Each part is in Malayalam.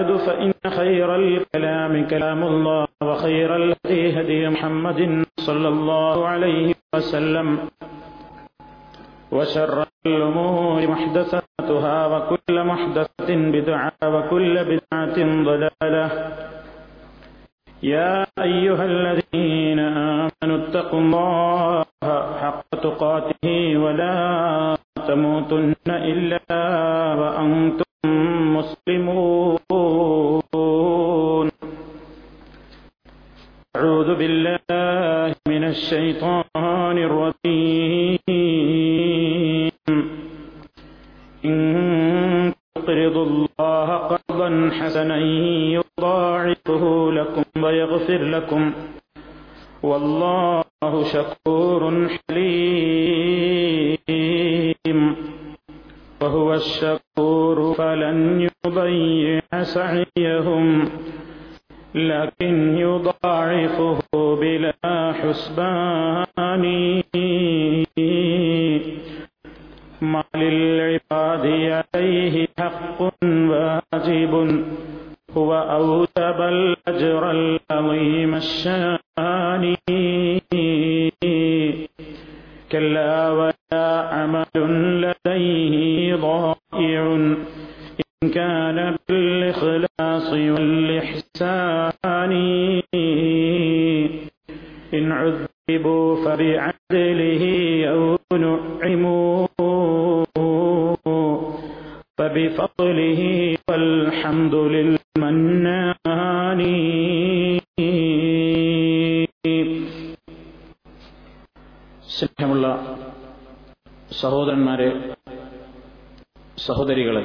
بعد فإن خير الكلام كلام الله وخير الهدي هدي محمد صلى الله عليه وسلم وشر الأمور محدثاتها وكل محدثة بدعة وكل بدعة ضلالة. يا أيها الذين تقرضوا الله قرضا حسنا يضاعفه لكم ويغفر لكم. والله شكور حليم. وهو الشكور فلن يضيع سعيهم സ്നേഹമുള്ള സഹോദരന്മാരെ സഹോദരികളെ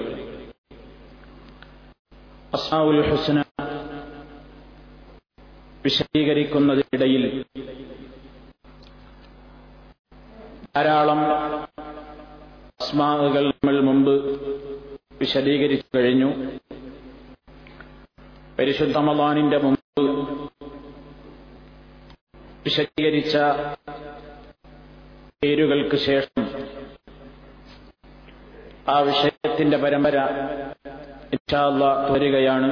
അസാവുൽ ഹുസ്ന വിശദീകരിക്കുന്നതിനിടയിൽ ധാരാളം അസ്മാകൾ നമ്മൾ മുമ്പ് വിശദീകരിച്ചു കഴിഞ്ഞു. പരിശുദ്ധ മലാനിന്റെ മുമ്പ് വിശദീകരിച്ച പേരുകൾക്ക് ശേഷം ആ വിഷയത്തിന്റെ പരമ്പര ഇൻഷാല്ല വരികയാണ്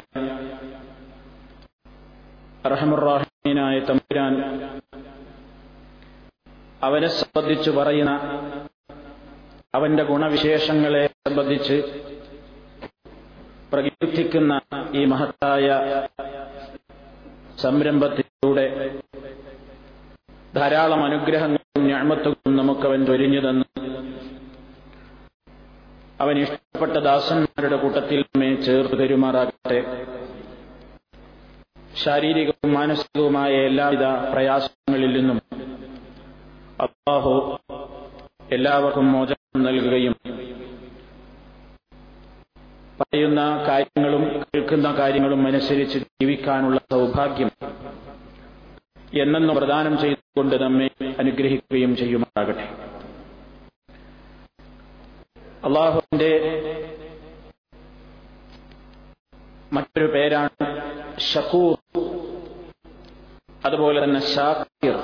റഹമുറാഹിമീനായ തമ്പുരാൻ അവനെ സംബന്ധിച്ച് പറയുന്ന അവന്റെ ഗുണവിശേഷങ്ങളെ സംബന്ധിച്ച് പ്രകീർത്തിക്കുന്ന ഈ മഹത്തായ സംരംഭത്തിലൂടെ ധാരാളം അനുഗ്രഹങ്ങളും ഞാമത്തുകളും നമുക്കവൻ തൊരിഞ്ഞു തന്ന് അവൻ ഇഷ്ടപ്പെട്ട ദാസന്മാരുടെ കൂട്ടത്തിൽ നമ്മെ ചേർത്ത് തരുമാറാകട്ടെ ശാരീരികവും മാനസികവുമായ എല്ലാവിധ പ്രയാസങ്ങളിൽ നിന്നും അള്ളാഹു എല്ലാവർക്കും മോചനം നൽകുകയും പറയുന്ന കാര്യങ്ങളും കേൾക്കുന്ന കാര്യങ്ങളും അനുസരിച്ച് ജീവിക്കാനുള്ള സൗഭാഗ്യം എന്നെന്ന് പ്രദാനം ചെയ്തുകൊണ്ട് നമ്മെ അനുഗ്രഹിക്കുകയും ചെയ്യുമാറാകട്ടെ. അള്ളാഹുവിന്റെ മറ്റൊരു പേരാണ് ഷക്കൂർ. അതുപോലെ തന്നെ ഷാക്കിർ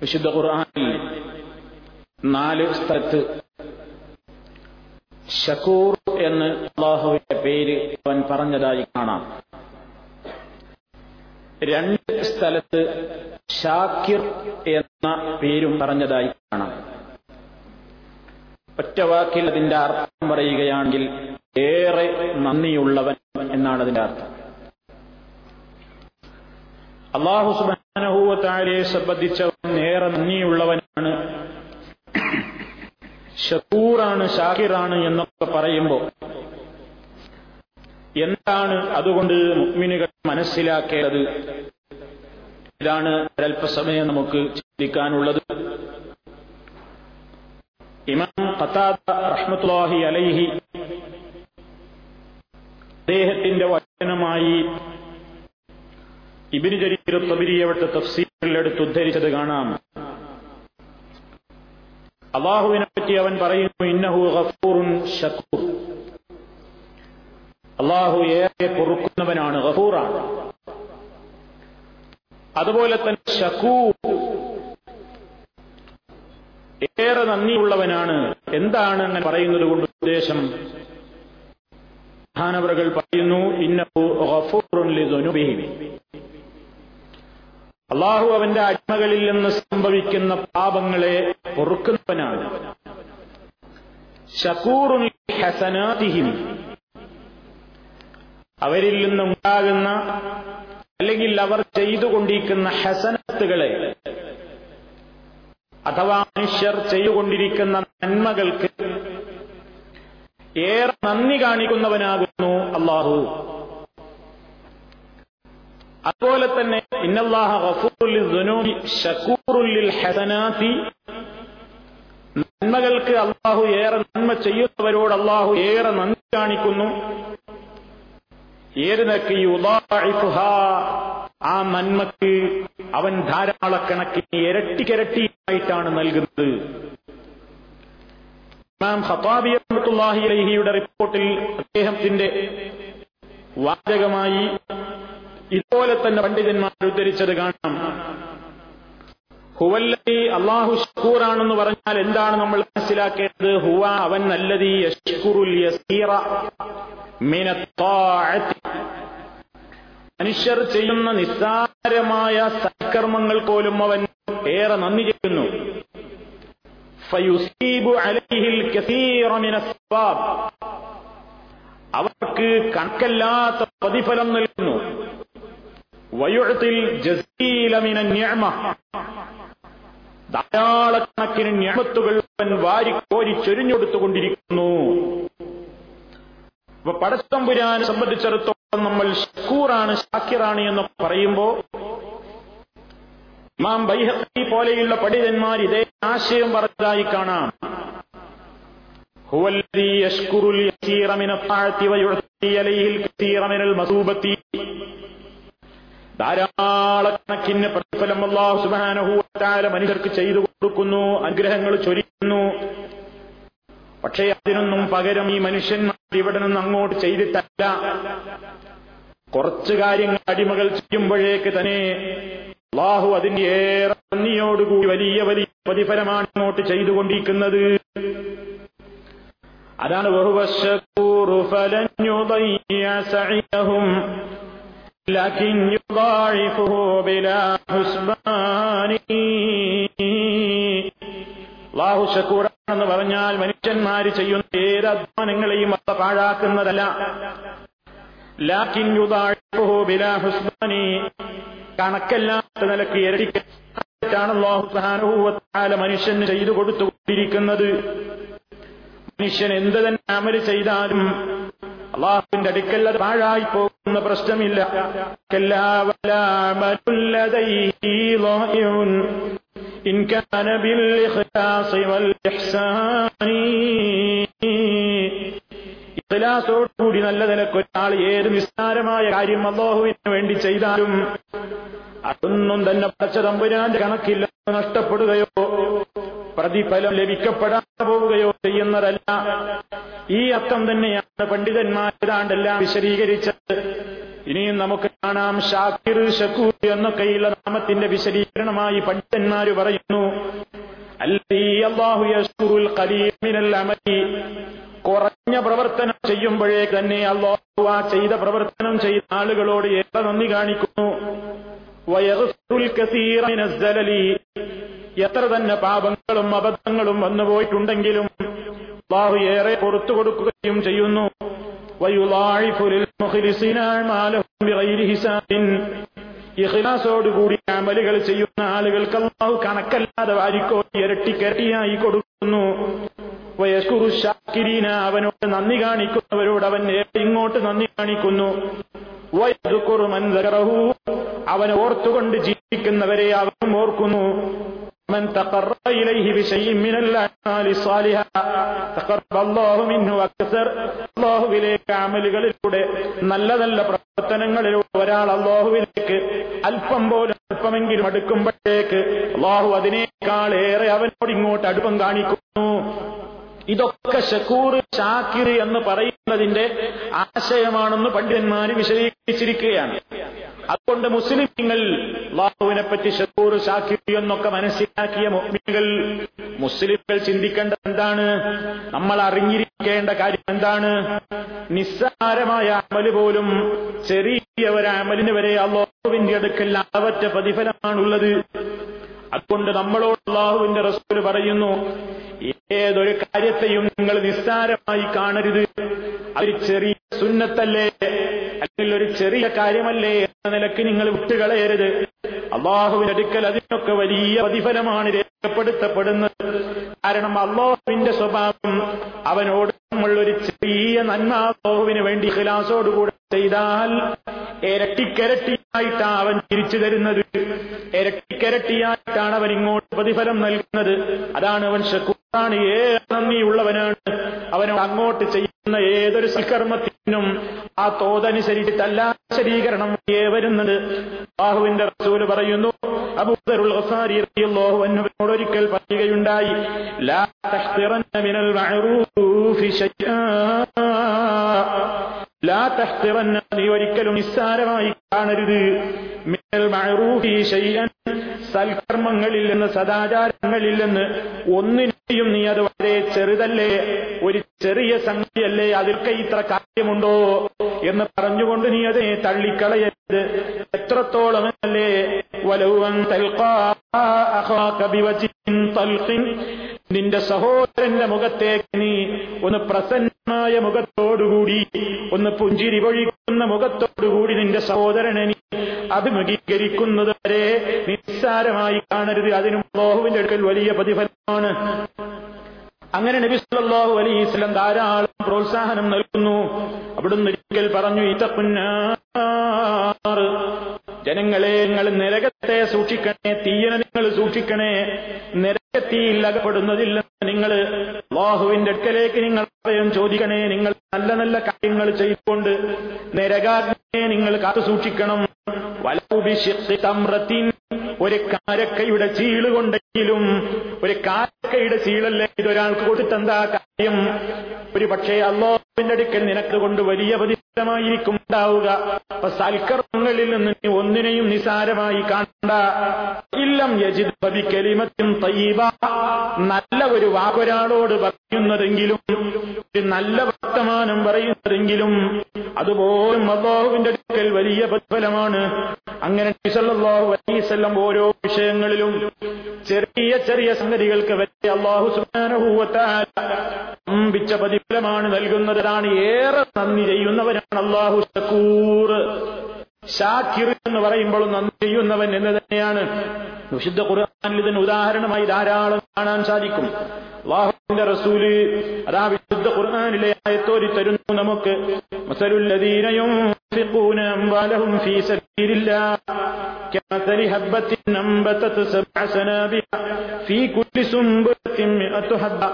വിശുദ്ധ ഖുർആാനിൽ നാല് സ്ഥലത്ത് ഷക്കൂർ എന്ന് അള്ളാഹുവിന്റെ പേര് അവൻ പറഞ്ഞതായി കാണാം. രണ്ട് സ്ഥലത്ത് ഷാക്കിർ എന്ന പേരും പറഞ്ഞതായി കാണാം. ഒറ്റ വാക്കിൽ അതിന്റെ അർത്ഥം പറയുകയാണെങ്കിൽ ഏറെ നന്ദിയുള്ളവൻ എന്നാണ് അതിന്റെ അർത്ഥം. അള്ളാഹു സുബാനഹൂവത്താരെ സംബന്ധിച്ചവൻ ഏറെ നന്ദിയുള്ളവനാണ്. ഷക്കൂറാണ് ഷാഹിറാണ് എന്നൊക്കെ പറയുമ്പോൾ എന്താണ് അതുകൊണ്ട് മുഗ്മിനുകൾ മനസ്സിലാക്കേണ്ടത്? ഇതാണ് ഒരൽപ്പസമയം നമുക്ക് ചിന്തിക്കാനുള്ളത്. ഇമാം ഖത്താദ റഹ്മത്തുള്ളാഹി അലൈഹി അദ്ദേഹത്തിന്റെ വചനമായി ഇബിന് ജരീർ തബിരിയവിടുത്തെ തഫ്സീറിലെടുത്ത് ഉദ്ധരിച്ചത് കാണാം. അള്ളാഹുവിനെ പറ്റി അവൻ പറയുന്നു ഇന്നഹു ഗഫൂറുൻ ഷക്കൂർ അള്ളാഹു ഏറെ പൊറുക്കുന്നവനാണ് ഗഫൂറാണ്. അതുപോലെ തന്നെ ഷക്കൂ ഏറെ നന്ദിയുള്ളവനാണ്. എന്താണ് അങ്ങനെ പറയുന്നത് കൊണ്ട് ഉദ്ദേശം? മഹാനവറുകൾ പറയുന്നു അള്ളാഹു അവന്റെ അടിമകളിൽ നിന്ന് സംഭവിക്കുന്ന പാപങ്ങളെ പൊറുക്കുന്നവനാണ്. ഷക്കൂറുൻ ഹസനാതിഹിം. അവരിൽ നിന്നുണ്ടാകുന്ന അല്ലെങ്കിൽ അവർ ചെയ്തുകൊണ്ടിരിക്കുന്ന ഹസനത്തുകളെ അഥവാ മനുഷ്യർ ചെയ്തുകൊണ്ടിരിക്കുന്ന നന്മകൾക്ക് ഏറെ നന്ദി കാണിക്കുന്നവനാകുന്നു അള്ളാഹു അതുപോലെ തന്നെ നന്മകൾക്ക് അള്ളാഹു ഏറെ നന്മ ചെയ്യുന്നവരോട് അള്ളാഹു ഏറെ നന്ദി കാണിക്കുന്നു. ഏത് നിലയ്ക്ക് യുദാഇഫുഹ ആ നന്മക്ക് അവൻ ധാരാളക്കണക്കിന് ഇരട്ടിക്കിരട്ടിയായിട്ടാണ് നൽകുന്നത്. ഇമാം ഖത്താബി റഹ്മത്തുള്ളാഹി അലൈഹിയുടെ റിപ്പോർട്ടിൽ അദ്ദേഹത്തിന്റെ വാചകമായി ഇതുപോലെ തന്നെ പണ്ഡിതന്മാർ ഉദ്ധരിച്ചത് കാണാം. ഹുവല്ലി അള്ളാഹു ഷക്കൂറാണെന്ന് പറഞ്ഞാൽ എന്താണ് നമ്മൾ മനസ്സിലാക്കേണ്ടത്? ഹുവ അവൻ മിനത്താഅത്തി മനുഷ്യർ ചെയ്യുന്ന നിസ്സാരമായ സൽക്കർമ്മങ്ങൾ പോലും അവൻ ഏറെ നന്ദി ചെയ്യുന്നു. അവർക്ക് കണക്കല്ലാത്ത പ്രതിഫലം നൽകുന്നു. വയുഴത്തിൽ ജസീലമിന ധാരാളക്കണക്കിന് ഞാമത്തുകൾ അവൻ വാരിക്കോരി ചൊരിഞ്ഞെടുത്തുകൊണ്ടിരിക്കുന്നു അപ്പൊ പടത്തമ്പുരാനെ സംബന്ധിച്ചിടത്തോളം നമ്മൾ ഷക്കൂറാണ് ഷാക്കിറാണ് എന്ന് പറയുമ്പോ മാം ബൈഹത്തി പോലെയുള്ള പണ്ഡിതന്മാർ ഇതേ ആശയം പറഞ്ഞതായി കാണാം. ഹുവല്ലി യഷ്കുറുൽ യസീറ മിന താഴ്ത്തി അലൈഹിൽ മിനൽ മസൂബത്തി. ധാരാളക്കണക്കിന് പ്രതിഫലം അള്ളാഹു സുബാനഹൂത്താല മനുഷ്യർക്ക് ചെയ്തു കൊടുക്കുന്നു അനുഗ്രഹങ്ങൾ ചൊരിയുന്നു. പക്ഷേ അതിനൊന്നും പകരം ഈ മനുഷ്യന്മാർ ഇവിടെ നിന്ന് അങ്ങോട്ട് ചെയ്തിട്ടല്ല. കുറച്ചു കാര്യങ്ങൾ അടിമകൾ ചെയ്യുമ്പോഴേക്ക് തന്നെ അള്ളാഹു അതിന്റെ ഏറെ നന്ദിയോടുകൂടി വലിയ വലിയ പ്രതിഫലമാണ് അങ്ങോട്ട് ചെയ്തുകൊണ്ടിരിക്കുന്നത്. അതാണ് ബഹുവശൂറു ഫലഞ്ഞു لكن يضاعفه بلا حسبان അള്ളാഹു ഷക്കൂറാണെന്ന് പറഞ്ഞാൽ മനുഷ്യന്മാര് ചെയ്യുന്ന ഏത് അധ്വാനങ്ങളെയും അത് പാഴാക്കുന്നതല്ല ലാക്കിൻ യുദാഴിഫുഹു ബിലാ ഹുസ്ബാനി കണക്കല്ലാത്ത നിലക്ക് ഇരട്ടിക്കാണ് അള്ളാഹു സുബ്ഹാനഹു മനുഷ്യന് ചെയ്തു കൊടുത്തുകൊണ്ടിരിക്കുന്നത് മനുഷ്യൻ എന്ത് തന്നെ അമല് ചെയ്താലും അള്ളാഹുവിന്റെ അടുക്കൽ അത് പാഴായി പോകുന്ന പ്രശ്നമില്ല. ഇഖ്ലാസോടുകൂടി നല്ല നിലക്കൊരാൾ ഏത് നിസ്താരമായ കാര്യം അള്ളാഹുവിന് വേണ്ടി ചെയ്താലും അതൊന്നും തന്നെ പച്ച തമ്പുരാന്റെ കണക്കില്ല നഷ്ടപ്പെടുകയോ പ്രതിഫലം ലഭിക്കപ്പെടാതെ പോവുകയോ ചെയ്യുന്നതല്ല. ഈ അർത്ഥം തന്നെയാണ് പണ്ഡിതന്മാർ ഏതാണ്ടെല്ലാം വിശദീകരിച്ചത്. ഇനിയും നമുക്ക് കാണാം ഷാക്കിർ ഷക്കൂർ എന്നൊക്കെയുള്ള നാമത്തിന്റെ വിശദീകരണമായി പണ്ഡിതന്മാർ പറയുന്നു കുറഞ്ഞ പ്രവർത്തനം ചെയ്യുമ്പോഴേ തന്നെ അള്ളാഹു ആ ചെയ്ത പ്രവർത്തനം ചെയ്ത ആളുകളോട് ഏറെ നന്ദി കാണിക്കുന്നു. എത്ര തന്നെ പാപങ്ങളും അബദ്ധങ്ങളും വന്നുപോയിട്ടുണ്ടെങ്കിലും അള്ളാഹു ഏറെ പുറത്തു കൊടുക്കുകയും ചെയ്യുന്നു. ഇഖ്ലാസോടുകൂടി അമലുകൾ ചെയ്യുന്ന ആളുകൾക്ക് അള്ളാഹു കണക്കല്ലാതെ വാരിക്കോടി ഇരട്ടിക്കരട്ടിയായി കൊടുക്കുന്നു. വയസ്കുറു ഷാക്കിരീന അവനോട് നന്ദി കാണിക്കുന്നവരോട് അവൻ ഇങ്ങോട്ട് നന്ദി കാണിക്കുന്നു. അവൻ ഓർത്തുകൊണ്ട് ജീവിക്കുന്നവരെ അവനും ഓർക്കുന്നു. അള്ളാഹുവിലേക്ക് അമലുകളിലൂടെ നല്ല നല്ല പ്രവർത്തനങ്ങളിലൂടെ ഒരാൾ അള്ളാഹുവിലേക്ക് അല്പം പോലും അല്പമെങ്കിലും അടുക്കുമ്പോഴേക്ക് അള്ളാഹു അതിനേക്കാൾ ഏറെ അവനോട് ഇങ്ങോട്ട് അടുപ്പം കാണിക്കുന്നു. ഇതൊക്കെ ഷക്കൂർ ഷാക്കിർ എന്ന് പറയുന്നതിന്റെ ആശയമാണെന്ന് പണ്ഡിതന്മാർ വിശദീകരിച്ചിരിക്കുകയാണ്. അതുകൊണ്ട് മുസ്ലിങ്ങൾ അള്ളാഹുവിനെ പറ്റി ഷക്കൂർ ഷാക്കിർ എന്നൊക്കെ മനസ്സിലാക്കിയ മുസ്ലിങ്ങൾ മുസ്ലിങ്ങൾ ചിന്തിക്കേണ്ടത് എന്താണ്? നമ്മൾ അറിഞ്ഞിരിക്കേണ്ട കാര്യം എന്താണ്? നിസ്സാരമായ അമൽ പോലും ചെറിയ ഒരു അമലിന് വരെ അള്ളാഹുവിന്റെ അടുക്കൽ അളവറ്റ പ്രതിഫലമാണുള്ളത്. അതുകൊണ്ട് നമ്മളോട് അള്ളാഹുവിന്റെ റസൂൽ പറയുന്നു ഏതൊരു കാര്യത്തെയും നിങ്ങൾ നിസ്സാരമായി കാണരുത്. അതൊരു ചെറിയ സുന്നത്തല്ലേ? അല്ലെങ്കിൽ ഒരു ചെറിയ കാര്യമല്ലേ എന്ന നിലയ്ക്ക് നിങ്ങൾ വിട്ടുകളയരുത്. അള്ളാഹുവിന്റെ അടുക്കൽ അതിനൊക്കെ വലിയ പ്രതിഫലമാണ് രേഖപ്പെടുത്തപ്പെടുന്നത്. കാരണം അള്ളാഹുവിന്റെ സ്വഭാവം അവനോട് നമ്മൾ ഒരു ചെറിയ നന്മ അള്ളാഹുവിന് വേണ്ടി ഖിലാസോടുകൂടെ ചെയ്താൽ ഇരട്ടിക്കരട്ടിയായിട്ടാണ് അവൻ തിരിച്ചു തരുന്നത്. ഇരട്ടിക്കരട്ടിയായിട്ടാണ് അവൻ ഇങ്ങോട്ട് പ്രതിഫലം നൽകുന്നത്. അതാണ് അവൻ ശക്കൂറാണ് ഏറെ നന്ദിയുള്ളവനാണ്. അവനോട് അങ്ങോട്ട് ചെയ്യുന്ന ഏതൊരു സൽക്കർമ്മത്തിനും ആ തോതനുസരിച്ചിട്ടല്ല ശരീകരണം ഏ വരുന്നത്. ബാഹുവിന്റെ റസൂൽ പറയുന്നു അബൂദറുൽ അൻഹുവിനോട് ഒരിക്കൽ പറയുകയുണ്ടായി ലാ ലാ തഹ്തിറന്ന നീ ഒരിക്കലും നിസ്സാരമായി കാണരുത്. ശൈഅൻ സൽക്കർമ്മങ്ങളിൽ നിന്ന് സദാചാരങ്ങളിൽ നിന്ന് ഒന്നിനെയും നീ അത് വളരെ ചെറുതല്ലേ? ഒരു ചെറിയ സംഗതിയല്ലേ അതിൽക്ക് ഇത്ര കാര്യമുണ്ടോ? എന്ന് പറഞ്ഞുകൊണ്ട് നീ അതിനെ തള്ളിക്കളയരുത്. എത്രത്തോളം അല്ലേ? വലൗവൻ നിന്റെ സഹോദരന്റെ മുഖത്തേക്ക് നീ ഒന്ന് പ്രസന്നമായ മുഖത്തോടുകൂടി ഒന്ന് പുഞ്ചിരി പൊഴിക്കുന്ന മുഖത്തോടുകൂടി നിന്റെ സഹോദരനെ നീ അഭിമുഖീകരിക്കുന്നത് വരെ നിസ്സാരമായി കാണരുത്. അതിനും ലോഹുവിന്റെ അടുക്കൽ വലിയ പ്രതിഫലമാണ്. അങ്ങനെ നബി സല്ലല്ലാഹു അലൈഹി വസല്ലം ധാരാളം പ്രോത്സാഹനം നൽകുന്നു. അവിടുന്ന് ഒരിക്കൽ പറഞ്ഞു ഇതക്കുന്നാർ ജനങ്ങളെ നിങ്ങൾ നരകത്തെ സൂക്ഷിക്കണേ തീയനെ നിങ്ങൾ സൂക്ഷിക്കണേ. നരകത്തിയിൽ അകപ്പെടുന്നതില്ലെന്ന് നിങ്ങൾ ബാഹുവിന്റെ അടുക്കലേക്ക് നിങ്ങൾ ചോദിക്കണേ നിങ്ങൾ നല്ല നല്ല കാര്യങ്ങൾ ചെയ്തുകൊണ്ട് നരകാഗ്നെ നിങ്ങൾ കാത്തു സൂക്ഷിക്കണം. ഒരു കാരക്കയുടെ ചീൾ കൊണ്ടെങ്കിലും ഒരു കാരക്കയുടെ ചീളല്ലേ ഇതൊരാൾക്ക് കൊടുത്തെന്താ കാര്യം? ഒരു പക്ഷേ അള്ളാഹുവിന്റെ അടുക്കൽ നിനക്ക് കൊണ്ട് വലിയ പ്രതിഫലമായിരിക്കും ഉണ്ടാവുക അപ്പൊ സൽക്കർമ്മങ്ങളിൽ നിന്ന് നീ ഒന്നിനെയും നിസാരമായി കാണണ്ട. ഇല്ലം യജിദ് കലിമത്തും തയ്യബ. നല്ല ഒരു വാക്കൊരാളോട് പറയുന്നതെങ്കിലും ഒരു നല്ല വർത്തമാനം പറയുന്നതെങ്കിലും അതുപോലും അള്ളാഹുവിന്റെ അടുക്കൽ വലിയ പ്രതിഫലമാണ്. അങ്ങനെ അലൈഹി വസല്ലം ഓരോ വിഷയങ്ങളിലും ചെറിയ ചെറിയ സംഗതികൾക്ക് വലിയ അള്ളാഹു അമ്പിച്ച പ്രതിഫലമാണ് നൽകുന്നതാണ്. ഏറെ നന്ദി ചെയ്യുന്നവരാണ് അള്ളാഹു ഷക്കൂർ ഷാക്കിർ എന്ന് പറയുമ്പോൾ നന്ദി ചെയ്യുന്നവൻ എന്ന് തന്നെയാണ് വിശുദ്ധ ഖുർആാനിൽ ഇതിന് ഉദാഹരണമായി ധാരാളം കാണാൻ സാധിക്കും അള്ളാഹുവിന്റെ റസൂല് അതാ വിശുദ്ധ ഖുർആാനിലെ ആയത്തോരി തരുന്നു നമുക്ക് മസലുല്ലദീനയും ينفقون أموالهم في سبيل الله كمثل حبة أنبتت سبع سنابل في كل سنبلة مئة حبة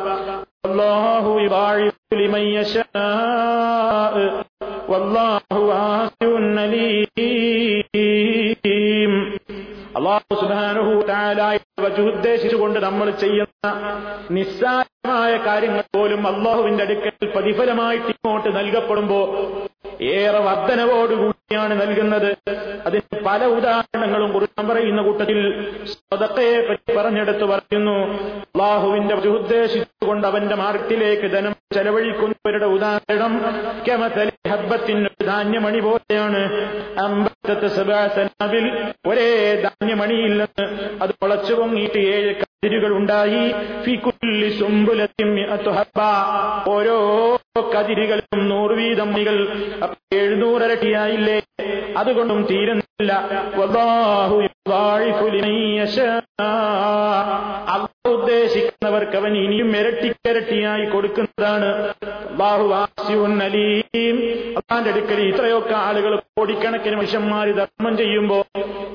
والله يضاعف لمن يشاء والله واسع عليم ഉദ്ദേശിച്ചുകൊണ്ട് നമ്മൾ ചെയ്യുന്ന നിസ്സാരമായ കാര്യങ്ങൾ പോലും അള്ളാഹുവിന്റെ അടുക്കൽ പ്രതിഫലമായിട്ട് ഇങ്ങോട്ട് നൽകപ്പെടുമ്പോ ഏറെ വർധനവോടുകൂടിയാണ് നൽകുന്നത്. അതിന് പല ഉദാഹരണങ്ങളും കുറിച്ച് പറയുന്ന കൂട്ടത്തിൽ സ്വതക്കയെ പറ്റി പറഞ്ഞെടുത്ത് പറയുന്നു. അള്ളാഹുവിന്റെ ഉദ്ദേശിച്ചുകൊണ്ട് അവന്റെ മാർഗത്തിലേക്ക് ധനം ചെലവഴിക്കുന്നവരുടെ ഉദാഹരണം ഹബ്ബത്തിന് ധാന്യമണി പോലെയാണ്. അമ്പത്തത്ത് സബാസനാവിൽ ഒരേ ധാന്യമണിയിൽ നിന്ന് അത് മുളച്ചു പൊങ്ങിയിട്ട് ഏഴ് കതിരുകൾ ഉണ്ടായി. ഓരോ കതിരുകളും നൂറ് വീതം മണികൾ എഴുന്നൂറരട്ടിയായില്ലേ? അതുകൊണ്ടും തീരുന്നില്ല. ഉദ്ദേശിക്കുന്നവർക്ക് അവൻ ഇനിയും ഇരട്ടിക്കരട്ടിയായി കൊടുക്കുന്നതാണ്. അലീം. അള്ളാന്റെ അടുക്കൽ ഇത്രയൊക്കെ ആളുകൾ കോടിക്കണക്കിന് മനുഷ്യന്മാര് ധർമ്മം ചെയ്യുമ്പോ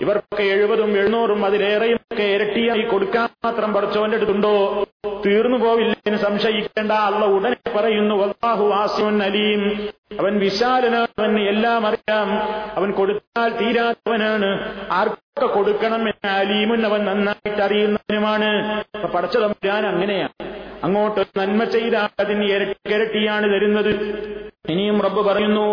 ഇവർക്കൊക്കെ എഴുപതും എഴുന്നൂറും അതിലേറെയും ഒക്കെ ഇരട്ടിയായി കൊടുക്കാൻ മാത്രം പഠിച്ചവന്റെ അടുത്തുണ്ടോ? തീർന്നു പോവില്ല എന്ന് സംശയിക്കേണ്ട അള്ള ഉടനെ പറയുന്നു അള്ളാഹു ആസിമുൻ അലീം. അവൻ വിശാലനാണ് എല്ലാം അറിയാം. അവൻ കൊടുത്താൽ തീരാത്തവനാണ്. ആർക്കൊക്കെ കൊടുക്കണം എന്ന അലീമുൻ അവൻ നന്നായിട്ട് അറിയുന്നവനുമാണ്. പടച്ചതമ്പുരാൻ അങ്ങനെയാണ്. അങ്ങോട്ട് നന്മ ചെയ്താൽ അതിന് ഇരട്ടിയാണ് തരുന്നത്. ഇനിയും റബ്ബ് പറയുന്നു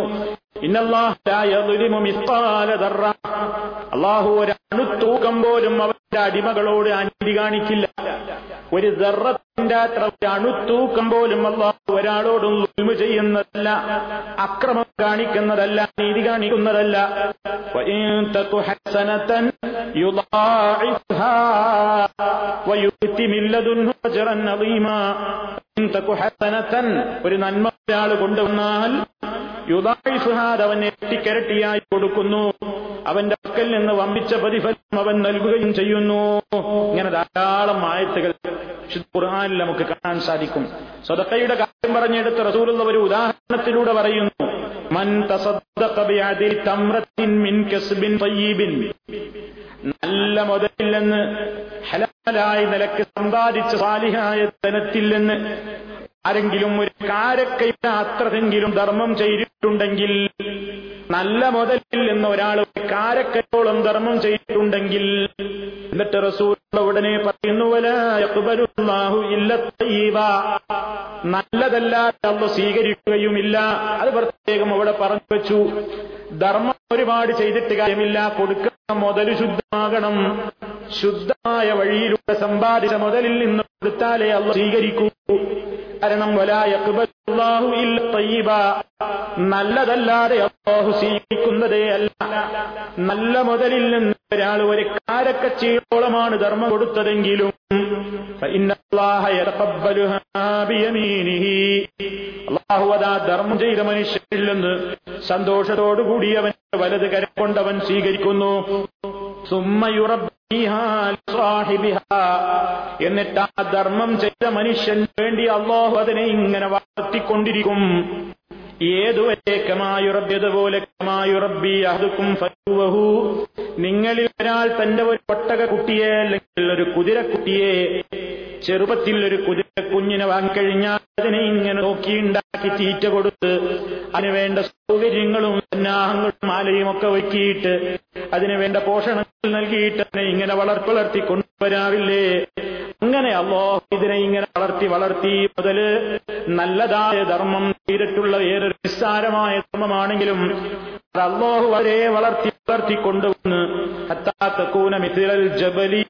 അള്ളാഹു ഒരു അണുത്തൂക്കം പോലും അവന്റെ അടിമകളോട് അനീതി കാണിക്കില്ല. ഒരു ദർറത്തിന്റെ അത്ര അണുത്തൂക്കം പോലും അള്ളാഹു ഒരാളോടും ഉൽമ ചെയ്യുന്നതല്ല അക്രമം കാണിക്കുന്നതല്ല നീതി കാണിക്കുന്നതല്ല. ഒരു നന്മ ഒരാൾ കൊണ്ടുവന്നാൽ യുദായിഫുഹാദ് അവൻ എട്ടിക്കരട്ടിയായി കൊടുക്കുന്നു. അവന്റെ പക്കൽ നിന്ന് വമ്പിച്ച പ്രതിഫലം അവൻ നൽകുകയും ചെയ്യുന്നു. ഇങ്ങനെ ധാരാളം ആയത്തുകൾ ഖുർആാനിൽ നമുക്ക് കാണാൻ സാധിക്കും. സ്വതക്കയുടെ കാര്യം പറഞ്ഞെടുത്ത് റസൂലുള്ള ഒരു ഉദാഹരണത്തിലൂടെ പറയുന്നു. മൻ മിൻ കസ്ബിൻ നല്ല മുതലിൽ ഹലാലായ നിലയ്ക്ക് സമ്പാദിച്ച സാലിഹായ ധനത്തിൽ നിന്ന് ആരെങ്കിലും ഒരു കാരക്കയുടെ അത്രതെങ്കിലും ധർമ്മം ചെയ്തിട്ടുണ്ടെങ്കിൽ നല്ല മുതലിൽ നിന്ന് ഒരാൾ കാരക്കയോളം ധർമ്മം ചെയ്തിട്ടുണ്ടെങ്കിൽ എന്നിട്ട് റസൂൽ ഉടനെ പറയുന്നു നല്ലതല്ലാതെ അള്ള സ്വീകരിക്കുകയുമില്ല. അത് പ്രത്യേകം അവിടെ പറഞ്ഞു വെച്ചു. ധർമ്മം ഒരുപാട് ചെയ്തിട്ട് കാര്യമില്ല. കൊടുക്കുന്ന മുതൽ ശുദ്ധമാകണം. ശുദ്ധമായ വഴിയിലൂടെ സമ്പാദിച്ച മുതലിൽ നിന്ന് കൊടുത്താലേ അള്ള സ്വീകരിക്കൂ. കാരണം നല്ലതല്ലാതെ അള്ളാഹു സ്വീകരിക്കുന്നതേ അല്ല. നല്ല മുതലിൽ നിന്ന് ഒരാൾ ഒരു കാരക്കച്ചീടോളമാണ് ധർമ്മം കൊടുത്തതെങ്കിലും അള്ളാഹു അതാ ധർമ്മം ചെയ്ത മനുഷ്യരിൽ നിന്ന് സന്തോഷത്തോടുകൂടി അവൻ വലത് കരം കൊണ്ടവൻ സ്വീകരിക്കുന്നു. എന്നിട്ട് ആ ധർമ്മം ചെയ്ത മനുഷ്യൻ വേണ്ടി അള്ളാഹു അതിനെ ഇങ്ങനെ വളർത്തിക്കൊണ്ടിരിക്കും. നിങ്ങളിൽ ഒരാൾ തന്റെ ഒരു ഒട്ടക കുട്ടിയെ അല്ലെങ്കിൽ ഒരു കുതിരക്കുട്ടിയെ ചെറുപ്പത്തിൽ ഒരു കുതിര കുഞ്ഞിനെ വാങ്ങിക്കഴിഞ്ഞാൽ അതിനെ ഇങ്ങനെ നോക്കിയുണ്ടാക്കി തീറ്റ കൊടുത്ത് അതിന് വേണ്ട സൗകര്യങ്ങളും സന്നാഹങ്ങളും മാലയും ഒക്കെ ഒരുക്കിയിട്ട് അതിന് വേണ്ട പോഷണങ്ങൾ നൽകിയിട്ട് അതിനെ ഇങ്ങനെ വളർത്തി വളർത്തി കൊണ്ടുവരാവില്ലേ അങ്ങനെ അള്ളാഹു ഇതിനെ ഇങ്ങനെ വളർത്തി വളർത്തി മുതൽ നല്ലതായ ധർമ്മം ചെയ്തിട്ടുള്ള ഏതൊരു നിസ്സാരമായ ധർമ്മമാണെങ്കിലും അത് അള്ളാഹു വരെ വളർത്തി വളർത്തി കൊണ്ടുവന്ന് ജബലി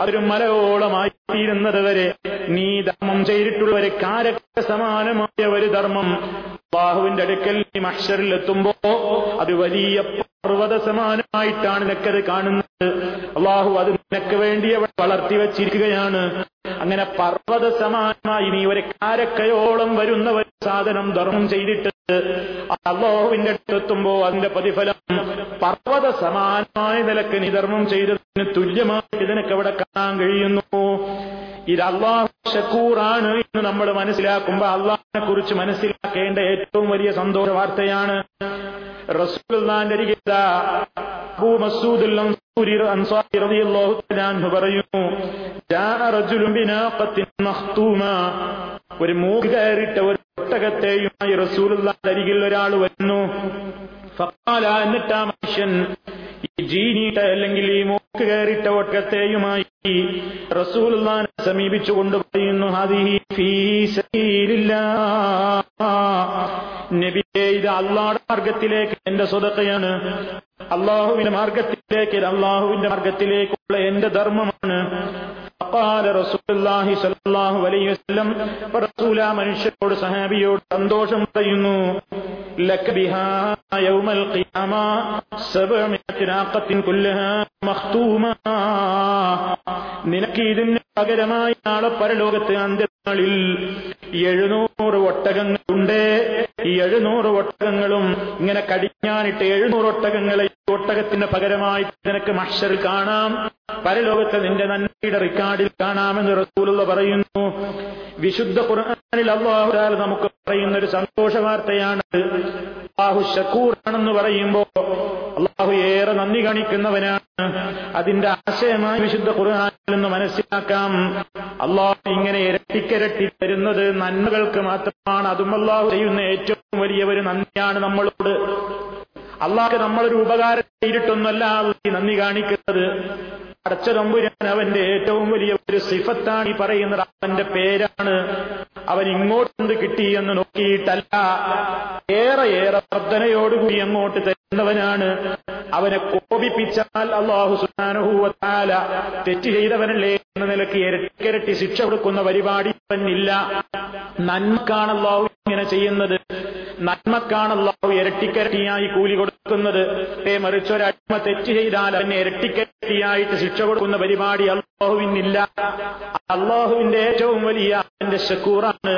അതൊരു മലയോളമായി തീരുന്നത് വരെ നീ ധർമ്മം ചെയ്തിട്ടുള്ളവരെ കാരക്ക സമാനമായ ഒരു ധർമ്മം അള്ളാഹുവിന്റെ അടുക്കൽ നീ മഷറിൽ എത്തുമ്പോ അത് വലിയ പർവത സമാനമായിട്ടാണ് നിനക്കത് കാണുന്നത്. അള്ളാഹു അത് നിനക്ക് വേണ്ടി അവിടെ വളർത്തി വച്ചിരിക്കുകയാണ് അങ്ങനെ പർവത സമാനമായി നീ ഒരു കാരക്കയോളം വരുന്ന ഒരു സാധനം ധർമ്മം ചെയ്തിട്ട് അള്ളാഹുവിന്റെ അടുത്തെത്തുമ്പോ അതിന്റെ പ്രതിഫലം പർവത സമാനമായ നിലയ്ക്ക് നീ ധർമ്മം ചെയ്തതിന് തുല്യമായി നിനക്ക് അവിടെ കാണാൻ കഴിയുന്നു? ഇത് അള്ളാഹു ഷക്കൂറാണ് എന്ന് നമ്മൾ മനസ്സിലാക്കുമ്പോ അള്ളാഹിനെ കുറിച്ച് മനസ്സിലാക്കേണ്ട ഏറ്റവും വലിയ സന്തോഷ വാർത്തയാണ് റസൂൽ പറയുന്നു ഒരു മൂക്ക് കയറിട്ട ഒരു ഒട്ടകത്തെയുമായി റസൂലുള്ളാഹിന്റെ അരികിൽ ഒരാൾ വരുന്നു. എന്നിട്ടാ മനുഷ്യൻ. ഈ ജീനിയിട്ട അല്ലെങ്കിൽ ഈ മൂക്ക് കയറിട്ട ഒട്ടത്തെയുമായി റസൂൽ സമീപിച്ചു കൊണ്ട് പറയുന്നു അള്ളാടെ മാർഗത്തിലേക്ക് എന്റെ സ്വതക്കയാണ്. അള്ളാഹുവിന്റെ മാർഗത്തിലേക്ക് അള്ളാഹുവിന്റെ മാർഗത്തിലേക്കുള്ള എന്റെ ധർമ്മമാണ്. റസൂലുള്ളാഹി അലൈഹി വസല്ലം മനുഷ്യരോട് സഹാബിയോട് സന്തോഷം പറയുന്നു. لك بها يوم القيامة سبعمائة ناقة كلها مختومة നിനക്ക് ഇതിന് പകരമായി നാളെ പരലോകത്ത് അന്ത്യനാളിൽ എഴുന്നൂറ് ഒട്ടകങ്ങളുണ്ട് ഈ എഴുന്നൂറ് ഒട്ടകങ്ങളും ഇങ്ങനെ കടിഞ്ഞാനിട്ട് എഴുന്നൂറ് ഒട്ടകങ്ങളെ ഈ ഒട്ടകത്തിന് പകരമായി നിനക്ക് മഷറിൽ കാണാം പരലോകത്ത് നിന്റെ നന്മയുടെ റിക്കാർഡിൽ കാണാമെന്ന് റസൂലുള്ള പറയുന്നു. വിശുദ്ധ ഖുർആനിൽ അള്ളാഹു താല നമുക്ക് പറയുന്ന ഒരു സന്തോഷ വാർത്തയാണ് അള്ളാഹു ഷക്കൂറാണെന്ന് പറയുമ്പോ അള്ളാഹു ഏറെ നന്ദി കാണിക്കുന്നവനാണ്. അതിന്റെ ആശയമായി വിശുദ്ധ ഖുർആാനിൽ നിന്ന് മനസ്സിലാക്കാം. അള്ളാഹു ഇങ്ങനെ ഇരട്ടിക്കരട്ടി തരുന്നത് നന്മകൾക്ക് മാത്രമാണ്. അതും അള്ളാഹു ചെയ്യുന്ന ഏറ്റവും വലിയ ഒരു നന്ദിയാണ് നമ്മളോട്. അള്ളാഹ് നമ്മളൊരു ഉപകാരം ചെയ്തിട്ടൊന്നല്ല നന്ദി കാണിക്കുന്നത്. അടച്ച തമ്പുരാൻ അവന്റെ ഏറ്റവും വലിയ ഒരു സിഫത്താണ് ഈ പറയുന്നത്. അവന്റെ പേരാണ് അവൻ ഇങ്ങോട്ട് കിട്ടി എന്ന് നോക്കിയിട്ടല്ല ഏറെ ഏറെ പ്രാർത്ഥനയോടുകൂടി അങ്ങോട്ട് തരുന്നവനാണ്. അവനെ കോപിപ്പിച്ചാൽ അള്ളാഹു സുനാനുഭൂവത്താല തെറ്റ് ചെയ്തവനല്ലേ എന്ന നിലയ്ക്ക് ഇരട്ടിരട്ടി ശിക്ഷ കൊടുക്കുന്ന പരിപാടി അവനില്ല നന്മക്കാണ് അള്ളാഹു ഇങ്ങനെ ചെയ്യുന്നത്. നന്മക്കാണ് അള്ളാഹു ഇരട്ടിക്കരട്ടിയായി കൂലി കൊടുക്കുന്നത്. ഏ മറിച്ച് ഒരടിമ തെറ്റ് ചെയ്താൽ അവനെ ഇരട്ടിക്കരട്ടിയായിട്ട് ശിക്ഷ കൊടുക്കുന്ന പരിപാടി അള്ളാഹുവിനില്ല അള്ളാഹുവിന്റെ ഏറ്റവും വലിയ അവന്റെ ഷക്കൂറാണ്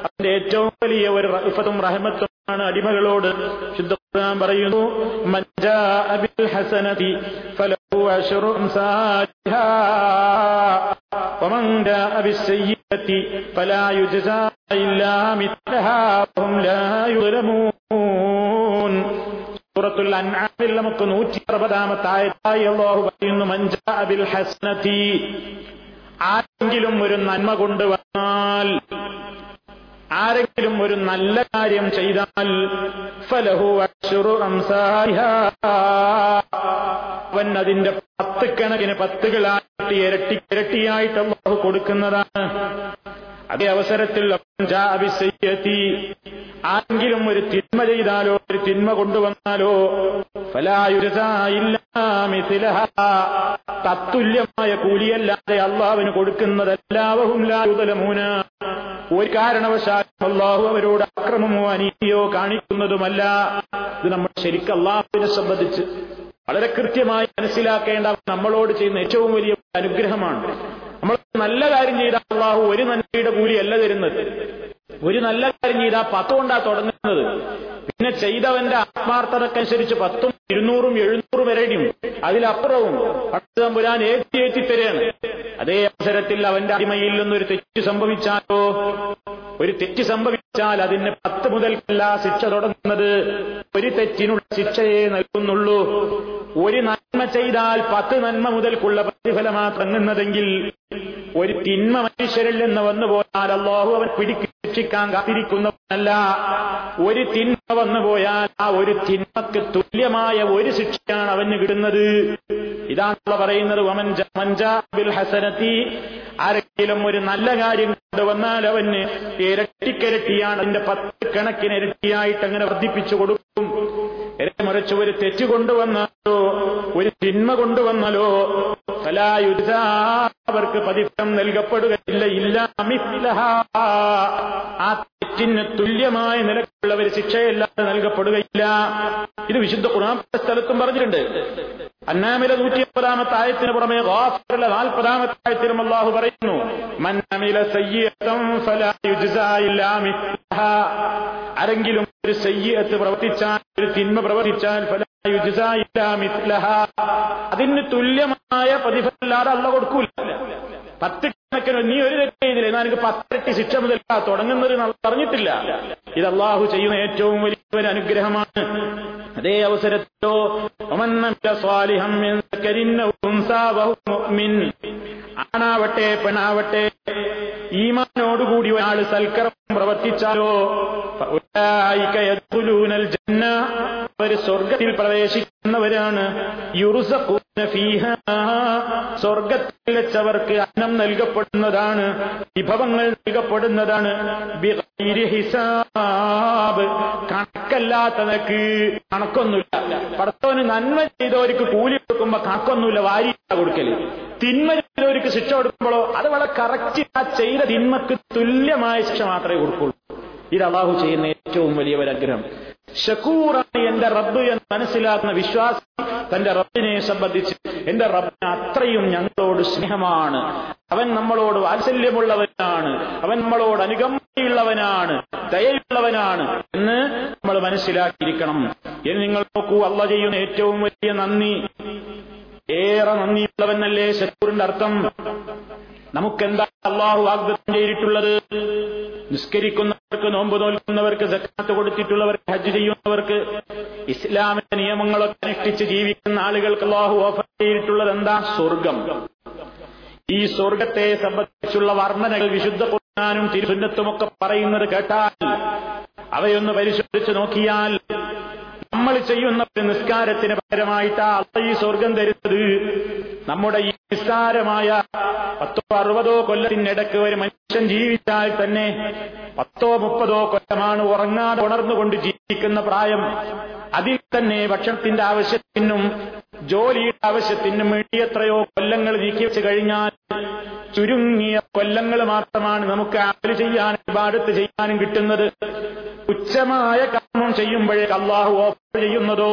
അവന്റെ ഏറ്റവും വലിയ ഒരു റഹ്ഫത്തും റഹമത്തുമാണ് അടിമകളോട് ശുദ്ധ ഖുർആൻ പറയുന്നു മഞ്ചാ അബിൽ ഹസനതി ഫലഹു അശ്റു അംസാലിഹാ ومن جاء بالسيئة فلا يجزى إلا مثلها وهم لا يظلمون സൂറത്തുൽ അൻആമിൽ നമുക്ക് നൂറ്റി അറുപതാമത്തെ ആയത്തായി അള്ളാഹു പറയുന്നു മഞ്ചാ ബിൽ ഹസ്നതി ആരെങ്കിലും ഒരു നന്മ കൊണ്ടുവന്നാൽ ആരെങ്കിലും ഒരു നല്ല കാര്യം ചെയ്താൽ ഫലഹു അവൻ അതിന്റെ പത്ത് കണക്കിന് പത്തുകളായിട്ട് ഇരട്ടി ഇരട്ടിയായിട്ട് അള്ളാഹു കൊടുക്കുന്നതാണ്. അതേ അവസരത്തിൽ ആരെങ്കിലും ഒരു തിന്മ ചെയ്താലോ ഒരു തിന്മ കൊണ്ടുവന്നാലോ തത്തുല്യമായ കൂലിയല്ലാതെ അള്ളാഹുവിന് കൊടുക്കുന്നതെല്ലാവരും ലായുതലമൂന ഒരു കാരണവശാലും അള്ളാഹു അവരോട് അക്രമമോ അനീതിയോ കാണിക്കുന്നതുമല്ല. ഇത് നമ്മൾ ശരിക്കും അള്ളാഹുവിനെ സംബന്ധിച്ച് വളരെ കൃത്യമായി മനസ്സിലാക്കേണ്ട നമ്മളോട് ചെയ്യുന്ന ഏറ്റവും വലിയ അനുഗ്രഹമാണ്. നമ്മൾ നല്ല കാര്യം ചെയ്ത അള്ളാഹു ഒരു നന്മയുടെ കൂലിയല്ല തരുന്നത്. ഒരു നല്ല കാര്യം ചെയ്താൽ പത്തുകൊണ്ടാ തുടങ്ങുന്നത്. പിന്നെ ചെയ്തവന്റെ ആത്മാർത്ഥതക്കനുസരിച്ച് പത്തും ഇരുന്നൂറും എഴുന്നൂറും വരെയും അതിലപ്പുറവും പട്ടുതമ്പുരാൻ ഏറ്റി ഏറ്റി തരികയാണ് അതേ അവസരത്തിൽ അവന്റെ അടിമയിൽ നിന്നൊരു തെറ്റ് സംഭവിച്ചാലോ? ഒരു തെറ്റ് സംഭവിച്ചാൽ അതിന് പത്ത് മുതൽക്കല്ല ശിക്ഷ തുടങ്ങുന്നത്. ഒരു തെറ്റിനുള്ള ശിക്ഷയെ നൽകുന്നുള്ളൂ. ഒരു നന്മ ചെയ്താൽ പത്ത് നന്മ മുതൽക്കുള്ള പ്രതിഫലമാ തങ്ങുന്നതെങ്കിൽ ഒരു തിന്മ മനുഷ്യരിൽ നിന്ന് വന്നു പോയാൽ അള്ളാഹു അവൻ പിടിക്ക് ശിക്ഷിക്കാൻ കാത്തിരിക്കുന്നവനല്ല. ഒരു തിന്മ വന്നു പോയാൽ ആ ഒരു തിന്മക്ക് തുല്യമായ ഒരു ശിക്ഷയാണ് അവന് കിട്ടുന്നത്. ഇതാണ് പറയുന്നത് ഹസനത്തി. ആരെങ്കിലും ഒരു നല്ല കാര്യം കൊണ്ടുവന്നാൽ അവന് ഇരട്ടിക്കരട്ടിയാണ് അതിന്റെ പത്ത് കണക്കിന് ഇരട്ടിയായിട്ട് അങ്ങനെ വർദ്ധിപ്പിച്ചു കൊടുക്കും. മറിച്ച് ഒരു തെറ്റ് കൊണ്ടുവന്നാലോ ഒരു തിന്മ കൊണ്ടുവന്നാലോ? ഫലായുദ്ധ അവർക്ക് പ്രതിഫലം നൽകപ്പെടുകയില്ല. ഇല്ല ആ തെറ്റിന് തുല്യമായ നിലക്കുള്ള ഒരു ശിക്ഷയല്ലാതെ നൽകപ്പെടുകയില്ല. ഇത് വിശുദ്ധ ഖുർആൻ സ്ഥലത്തും പറഞ്ഞിട്ടുണ്ട്. അന്നാമിലെ നൂറ്റി അമ്പതാമത്തെ ആയത്തിന് പുറമെ ഗാഫറിലെ നാൽപ്പതാമത്തെ ആയത്തിലും അള്ളാഹു പറയുന്നു ആരെങ്കിലും ഒരു സയ്യത്ത് പ്രവർത്തിച്ചാൽ ഒരു തിന്മ പ്രവർത്തിച്ചാൽ അതിന് തുല്യമായ പ്രതിഫലമില്ലാതെ അള്ള കൊടുക്കൂല. പത്ത് കണക്കിന് നീ ഒരു തെറ്റ് ചെയ്തില്ല എന്നാൽ എനിക്ക് പത്തിരട്ടി ശിക്ഷ മുതൽ തുടങ്ങുന്നത് പറഞ്ഞിട്ടില്ല. ഇത് അള്ളാഹു ചെയ്യുന്ന ഏറ്റവും വലിയ ഒരു അനുഗ്രഹമാണ്. അതേ അവസരത്തിലോ ആണാവട്ടെ പെണ്ണാവട്ടെ ഈമാനോടുകൂടി ഒരാൾ സൽക്കരം പ്രവർത്തിച്ചാലോ അവർ സ്വർഗത്തിൽ പ്രവേശിക്കുന്നവരാണ്. ഫീഹാ സ്വർഗത്തിൽ വെച്ചവർക്ക് അന്നം നൽകപ്പെടുന്നതാണ് വിഭവങ്ങൾ നൽകപ്പെടുന്നതാണ്. ഹിസാബ്. കണക്കല്ലാത്ത നിനക്ക് കണക്കൊന്നുമില്ല. പടത്തോന് നന്മ ചെയ്തവർക്ക് കൂലി കൊടുക്കുമ്പോ കണക്കൊന്നുമില്ല വാരി കൊടുക്കൽ. തിന്മ ചെയ്തവർക്ക് ശിക്ഷ കൊടുക്കുമ്പോഴോ അത് വളരെ കറക്റ്റ് ആ ചെയ്ത തിന്മക്ക് തുല്യമായ ശിക്ഷ മാത്രമേ കൊടുക്കുള്ളൂ. ഇത് അള്ളാഹു ചെയ്യുന്ന ഏറ്റവും വലിയ ഒരു അനുഗ്രഹം. ഷക്കൂറാണ് എന്റെ റബ്ബ് എന്ന് മനസ്സിലാക്കുന്ന വിശ്വാസം തന്റെ റബ്ബിനെ സംബന്ധിച്ച്. എന്റെ റബ്ബിന് അത്രയും ഞങ്ങളോട് സ്നേഹമാണ്. അവൻ നമ്മളോട് വാത്സല്യമുള്ളവനാണ്. അവൻ നമ്മളോട് അനുകമ്പയുള്ളവനാണ്. ദയയുള്ളവനാണ് എന്ന് നമ്മൾ മനസ്സിലാക്കിയിരിക്കണം. എന്ന് നിങ്ങൾ നോക്കൂ അള്ള ചെയ്യുന്ന ഏറ്റവും വലിയ നന്ദി. ഏറെ നന്ദിയുള്ളവനല്ലേ ഷക്കൂറിന്റെ അർത്ഥം? നമുക്കെന്താ അള്ളാഹു വാഗ്ദാനം ചെയ്തിട്ടുള്ളത്? നിസ്കരിക്കുന്നവർക്ക് നോമ്പ് നോൽക്കുന്നവർക്ക് സക്കാത്ത് കൊടുത്തിട്ടുള്ളവർക്ക് ഹജ്ജ് ചെയ്യുന്നവർക്ക് ഇസ്ലാമിന്റെ നിയമങ്ങളൊക്കെ അനുഷ്ഠിച്ച് ജീവിക്കുന്ന ആളുകൾക്ക് അള്ളാഹു ഓഫർ ചെയ്തിട്ടുള്ളത് എന്താ? സ്വർഗം ഈ സ്വർഗത്തെ സംബന്ധിച്ചുള്ള വർണനകൾ വിശുദ്ധ ഖുർആാനും തിരുസുന്നത്തുമൊക്കെ പറയുന്നത് കേട്ടാൽ അവയൊന്ന് പരിശോധിച്ച് നോക്കിയാൽ നമ്മൾ ചെയ്യുന്ന നിസ്കാരത്തിന് പകരമായിട്ടാ അള്ള ഈ സ്വർഗം തരുന്നത്. നമ്മുടെ ഈ നിസ്സാരമായ പത്തോ അറുപതോ കൊല്ലത്തിനിടക്ക് ഒരു മനുഷ്യൻ ജീവിച്ചാൽ തന്നെ പത്തോ മുപ്പതോ കൊല്ലമാണ് ഉറങ്ങാതെ ഉണർന്നുകൊണ്ട് ജീവിക്കുന്ന പ്രായം. അതിൽ തന്നെ ഭക്ഷണത്തിന്റെ ആവശ്യത്തിനും ജോലിയുടെ ആവശ്യത്തിനും വേണ്ടി എത്രയോ കൊല്ലങ്ങൾ നീക്കി വെച്ച് കഴിഞ്ഞാൽ ചുരുങ്ങിയ കൊല്ലങ്ങൾ മാത്രമാണ് നമുക്ക് അമൽ ചെയ്യാനും ഇബാദത്ത് ചെയ്യാനും കിട്ടുന്നത്. ഉച്ചമായ കർമ്മം ചെയ്യുമ്പോഴേ അള്ളാഹു ഓഫർ ചെയ്യുന്നതോ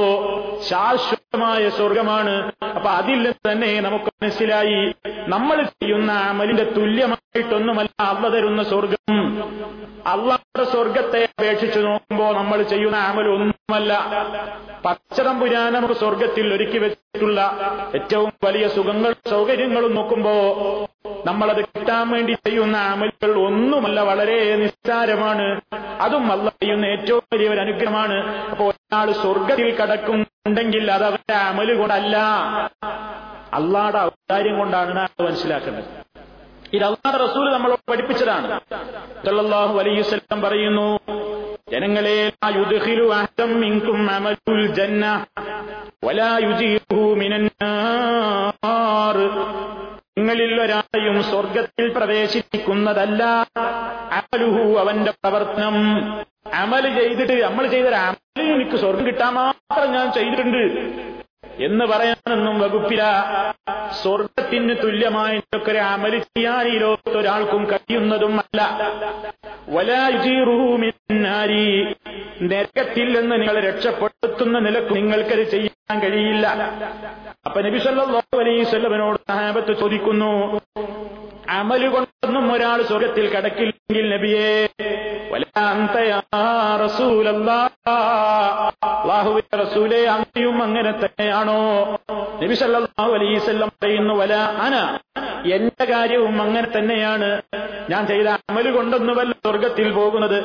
ശാശ്വതമായ സ്വർഗമാണ് അപ്പൊ അതിൽ തന്നെ നമുക്ക് മനസ്സിലായി. നമ്മൾ ചെയ്യുന്ന അമലിന്റെ തുല്യമായിട്ടൊന്നുമല്ല അള്ള തരുന്ന സ്വർഗം. അള്ളാഹുടെ സ്വർഗത്തെ അപേക്ഷിച്ച് നോക്കുമ്പോ നമ്മൾ ചെയ്യുന്ന അമൽ ഒന്നുമല്ല. പച്ചടം പുരാനം സ്വർഗത്തിൽ ഒരുക്കി വെച്ചിട്ടുള്ള ഏറ്റവും വലിയ സുഖങ്ങളും സൗകര്യങ്ങളും നോക്കുമ്പോ നമ്മളത് കിട്ടാൻ വേണ്ടി ചെയ്യുന്ന അമലുകൾ ഒന്നുമല്ല വളരെ നിസ്സാരമാണ്. അതും അല്ല ചെയ്യുന്ന ഏറ്റവും വലിയ ഒരു അനുഗ്രഹമാണ്. അപ്പോൾ ഒരാൾ സ്വർഗത്തിൽ കടക്കുന്നുണ്ടെങ്കിൽ അത് അവന്റെ അമൽ കൊണ്ടല്ല അള്ളാടെ ഔദാര്യം കൊണ്ടാണ് മനസ്സിലാക്കേണ്ടത് ഇത് അള്ളാഹ് റസൂൽ നമ്മളോട് പഠിപ്പിച്ചതാണ്. സല്ലല്ലാഹു അലൈഹി വസല്ലം പറയുന്നു ജനങ്ങളെ യുദ്ഖിലു അമലുൽ ജന്ന വലാ നിങ്ങളിൽ ഒരാളെയും സ്വർഗത്തിൽ പ്രവേശിപ്പിക്കുന്നതല്ല അമലുഹു അവന്റെ പ്രവർത്തനം. അമൽ ചെയ്തിട്ട് നമ്മൾ ചെയ്തൊരു അമൽ എനിക്ക് സ്വർഗം കിട്ടാൻ മാത്രം ഞാൻ ചെയ്തിട്ടുണ്ട്. എന്ന് പറയാനൊന്നും വകുപ്പില്ല. സ്വർഗത്തിന് തുല്യമായ ഒരു അമൽ ചെയ്യാൻ ഈ ലോകത്ത് ഒരാൾക്കും കഴിയുന്നതും അല്ല. വലാജീറൂമിനാരി നരകത്തിൽ നിന്ന് നിങ്ങൾ രക്ഷപ്പെടുത്തുന്ന നിലയ്ക്ക് നിങ്ങൾക്കത് ചെയ്യാൻ കഴിയില്ല. അപ്പൊ നബി സല്ലല്ലാഹു അലൈഹി സഹാബത്ത് ചോദിക്കുന്നു അമൽ കൊണ്ടൊന്നും ഒരാൾ സ്വർഗത്തിൽ കടക്കില്ലെങ്കിൽ നബിയെ അള്ളാഹുവിന്റെ റസൂലെ അങ്ങനെയും അങ്ങനെ തന്നെയാണോ നബി സല്ലല്ലാഹു അലൈഹി വസല്ലം പറയുന്നു വല അന. എന്റെ കാര്യവും അങ്ങനെ തന്നെയാണ്. ഞാൻ ചെയ്ത അമൽ കൊണ്ടൊന്നുമല്ല സ്വർഗത്തിൽ പോകുന്നത്.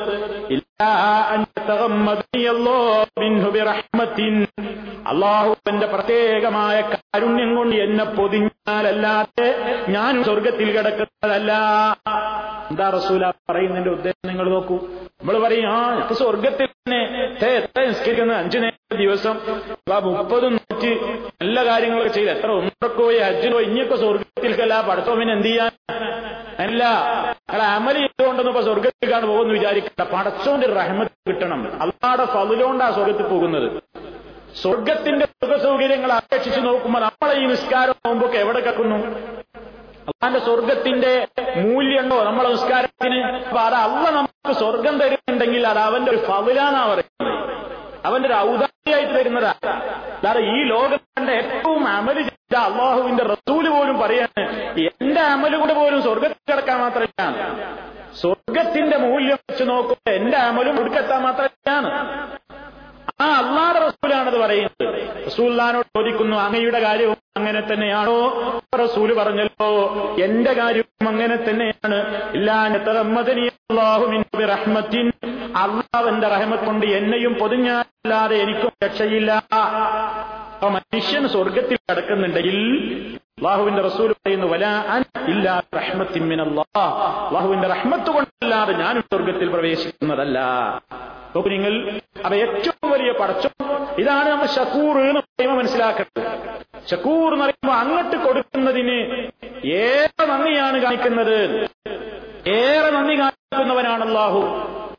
അള്ളാഹുവിന്റെ പ്രത്യേകമായ കാരുണ്യം കൊണ്ട് എന്നെ പൊതിഞ്ഞാലല്ലാതെ ഞാൻ സ്വർഗത്തിൽ കിടക്കുന്നതല്ല. എന്താ റസൂല പറയുന്നതിന്റെ ഉദ്ദേശം നിങ്ങൾ നോക്കൂ. നമ്മൾ പറയും ആ ഞങ്ങൾക്ക് സ്വർഗത്തിൽ തന്നെ എത്ര നിസ്കരിക്കുന്നത് അഞ്ചു നേരം ദിവസം മുപ്പതും നൂറ്റി നല്ല കാര്യങ്ങളൊക്കെ ചെയ്ത് എത്ര ഒന്നൊക്കെ പോയി അജ്ജിനോ ഇനിയൊക്കെ സ്വർഗത്തിൽക്കല്ല പടത്തോമിന് എന്ത് ചെയ്യാൻ? അല്ല നിങ്ങളെ അമലി ചെയ്തുകൊണ്ടൊന്നും ഇപ്പൊ സ്വർഗത്തിലേക്കാണ് പോകുന്നു വിചാരിക്കണ്ട. പടച്ചോന്റെ റഹ്മത്ത് കിട്ടണം. അള്ളാടെ ഫതിലോണ്ടാ സ്വർഗത്തിൽ പോകുന്നത്. സ്വർഗത്തിന്റെ സുഖ സൗകര്യങ്ങൾ അപേക്ഷിച്ച് നോക്കുമ്പോൾ നമ്മളെ ഈ നിസ്കാരം നോമ്പൊക്കെ എവിടെ കക്കുന്നു? അള്ളാന്റെ സ്വർഗത്തിന്റെ മൂല്യമുണ്ടോ നമ്മളെ നിസ്കാരത്തിന്? അപ്പൊ അത് അവ നമുക്ക് സ്വർഗം തരുന്നുണ്ടെങ്കിൽ അത് അവന്റെ ഒരു ഫതിലാന്നാ പറയുന്നത്. അവന്റെ ഒരു ഔദാര്യമായിട്ട് തരുന്നതാ. അല്ലാതെ ഈ ലോകത്തിന്റെ ഏറ്റവും അമൽ ചെയ്ത അള്ളാഹുവിന്റെ റസൂൽ പോലും പറയാണ് എന്റെ അമൽ കൂടെ പോലും സ്വർഗത്തിൽ കിടക്കാൻ മാത്രമല്ല സ്വർഗത്തിന്റെ മൂല്യം വെച്ച് നോക്കുമ്പോൾ എന്റെ അമലും ഒടുക്കെത്താൻ മാത്രമാണ് ആ അള്ളാഹുടെ റസൂലാണത് പറയുന്നത് റസൂല്ലാനോട് ചോദിക്കുന്നു അങ്ങയുടെ കാര്യവും അങ്ങനെ തന്നെയാണോ? റസൂൽ പറഞ്ഞല്ലോ എന്റെ കാര്യവും അങ്ങനെ തന്നെയാണ്. ഇല്ലാഹുമിൻ അള്ളാഹുവിന്റെ റഹ്മത്ത് കൊണ്ട് എന്നെയും പൊതിഞ്ഞാല്ലാതെ എനിക്കും രക്ഷയില്ല. അപ്പൊ മനുഷ്യൻ സ്വർഗത്തിൽ കിടക്കുന്നുണ്ടെങ്കിൽ അള്ളാഹുവിന്റെ റസൂൽ പറയുന്നു അള്ളാഹുവിന്റെ റഹ്മത്ത് കൊണ്ടല്ലാതെ ഞാൻ സ്വർഗത്തിൽ പ്രവേശിക്കുന്നതല്ല. നിങ്ങൾ അവ ഏറ്റവും വലിയ പടച്ചോ ഇതാണ് നമ്മൾ ഷക്കൂർ എന്ന് പറയുമ്പോൾ മനസ്സിലാക്കുന്നത് ഷക്കൂർ എന്ന് പറയുമ്പോൾ അങ്ങോട്ട് കൊടുക്കുന്നതിന് ഏറെ നന്ദിയാണ് കാണിക്കുന്നത്. ഏറെ നന്ദി കാണിക്കുന്നവനാണ് അള്ളാഹു.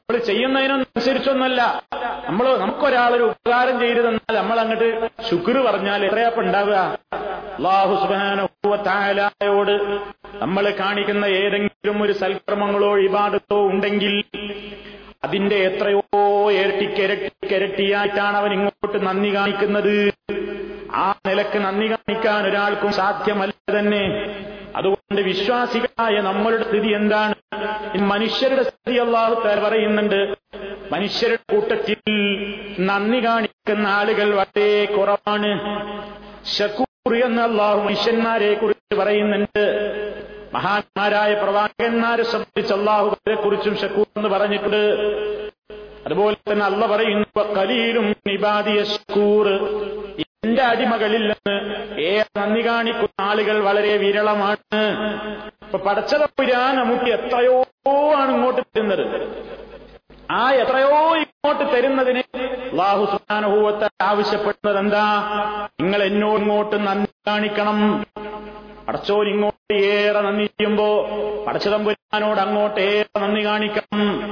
നമ്മൾ ചെയ്യുന്നതിനനുസരിച്ചൊന്നല്ല. നമ്മൾ നമുക്കൊരാളൊരു ഉപകാരം ചെയ്തു തന്നാൽ നമ്മൾ അങ്ങോട്ട് ശുക്ർ പറഞ്ഞാൽ എത്രയപ്പം ഉണ്ടാവുക അള്ളാഹു സുബാനോട് നമ്മൾ കാണിക്കുന്ന ഏതെങ്കിലും ഒരു സൽക്രമങ്ങളോ ഇബാദത്തോ ഉണ്ടെങ്കിൽ അതിന്റെ എത്രയോ ഇരട്ടിക്കിരട്ടിക്കിരട്ടിയായിട്ടാണ് അവൻ ഇങ്ങോട്ട് നന്ദി കാണിക്കുന്നത്. ആ നിലയ്ക്ക് നന്ദി കാണിക്കാൻ ഒരാൾക്കും സാധ്യമല്ല തന്നെ. അതുകൊണ്ട് വിശ്വാസികളായ നമ്മളുടെ സ്ഥിതി എന്താണ്? മനുഷ്യരുടെ സ്ഥിതി അള്ളാഹു പറയുന്നുണ്ട്. മനുഷ്യരുടെ കൂട്ടത്തിൽ നന്ദി കാണിക്കുന്ന ആളുകൾ വളരെ കുറവാണ്. ഷക്കൂർ എന്ന അള്ളാഹു മനുഷ്യന്മാരെ കുറിച്ച് പറയുന്നുണ്ട്. മഹാന്മാരായ പ്രവാചകന്മാരെ സംബന്ധിച്ച് അള്ളാഹുബിനെ കുറിച്ചും ഷക്കൂർ എന്ന് പറഞ്ഞിട്ടുണ്ട്. അതുപോലെ തന്നെ അല്ല പറയുന്നു എന്റെ അടിമകളിൽ നിന്ന് ഏ നന്ദി കാണിക്കുന്ന ആളുകൾ വളരെ വിരളമാണ്. ഇപ്പൊ പടച്ചതപ്പുരാ നമുക്ക് എത്രയോ ആണ് ഇങ്ങോട്ട് തരുന്നത്. ആ എത്രയോ ഇങ്ങോട്ട് തരുന്നതിന് അള്ളാഹു സുഹാനുഭൂവത്തെ ആവശ്യപ്പെടുന്നത് എന്താ? നിങ്ങൾ എന്നോട് ഇങ്ങോട്ട് നന്ദി കാണിക്കണം. പടച്ചോൻ ഇങ്ങോട്ട് ഏറെ നന്ദി ചെയ്യുമ്പോ പടച്ചതമ്പുരാനോട് അങ്ങോട്ട് ഏറെ നന്ദി കാണിക്കണം.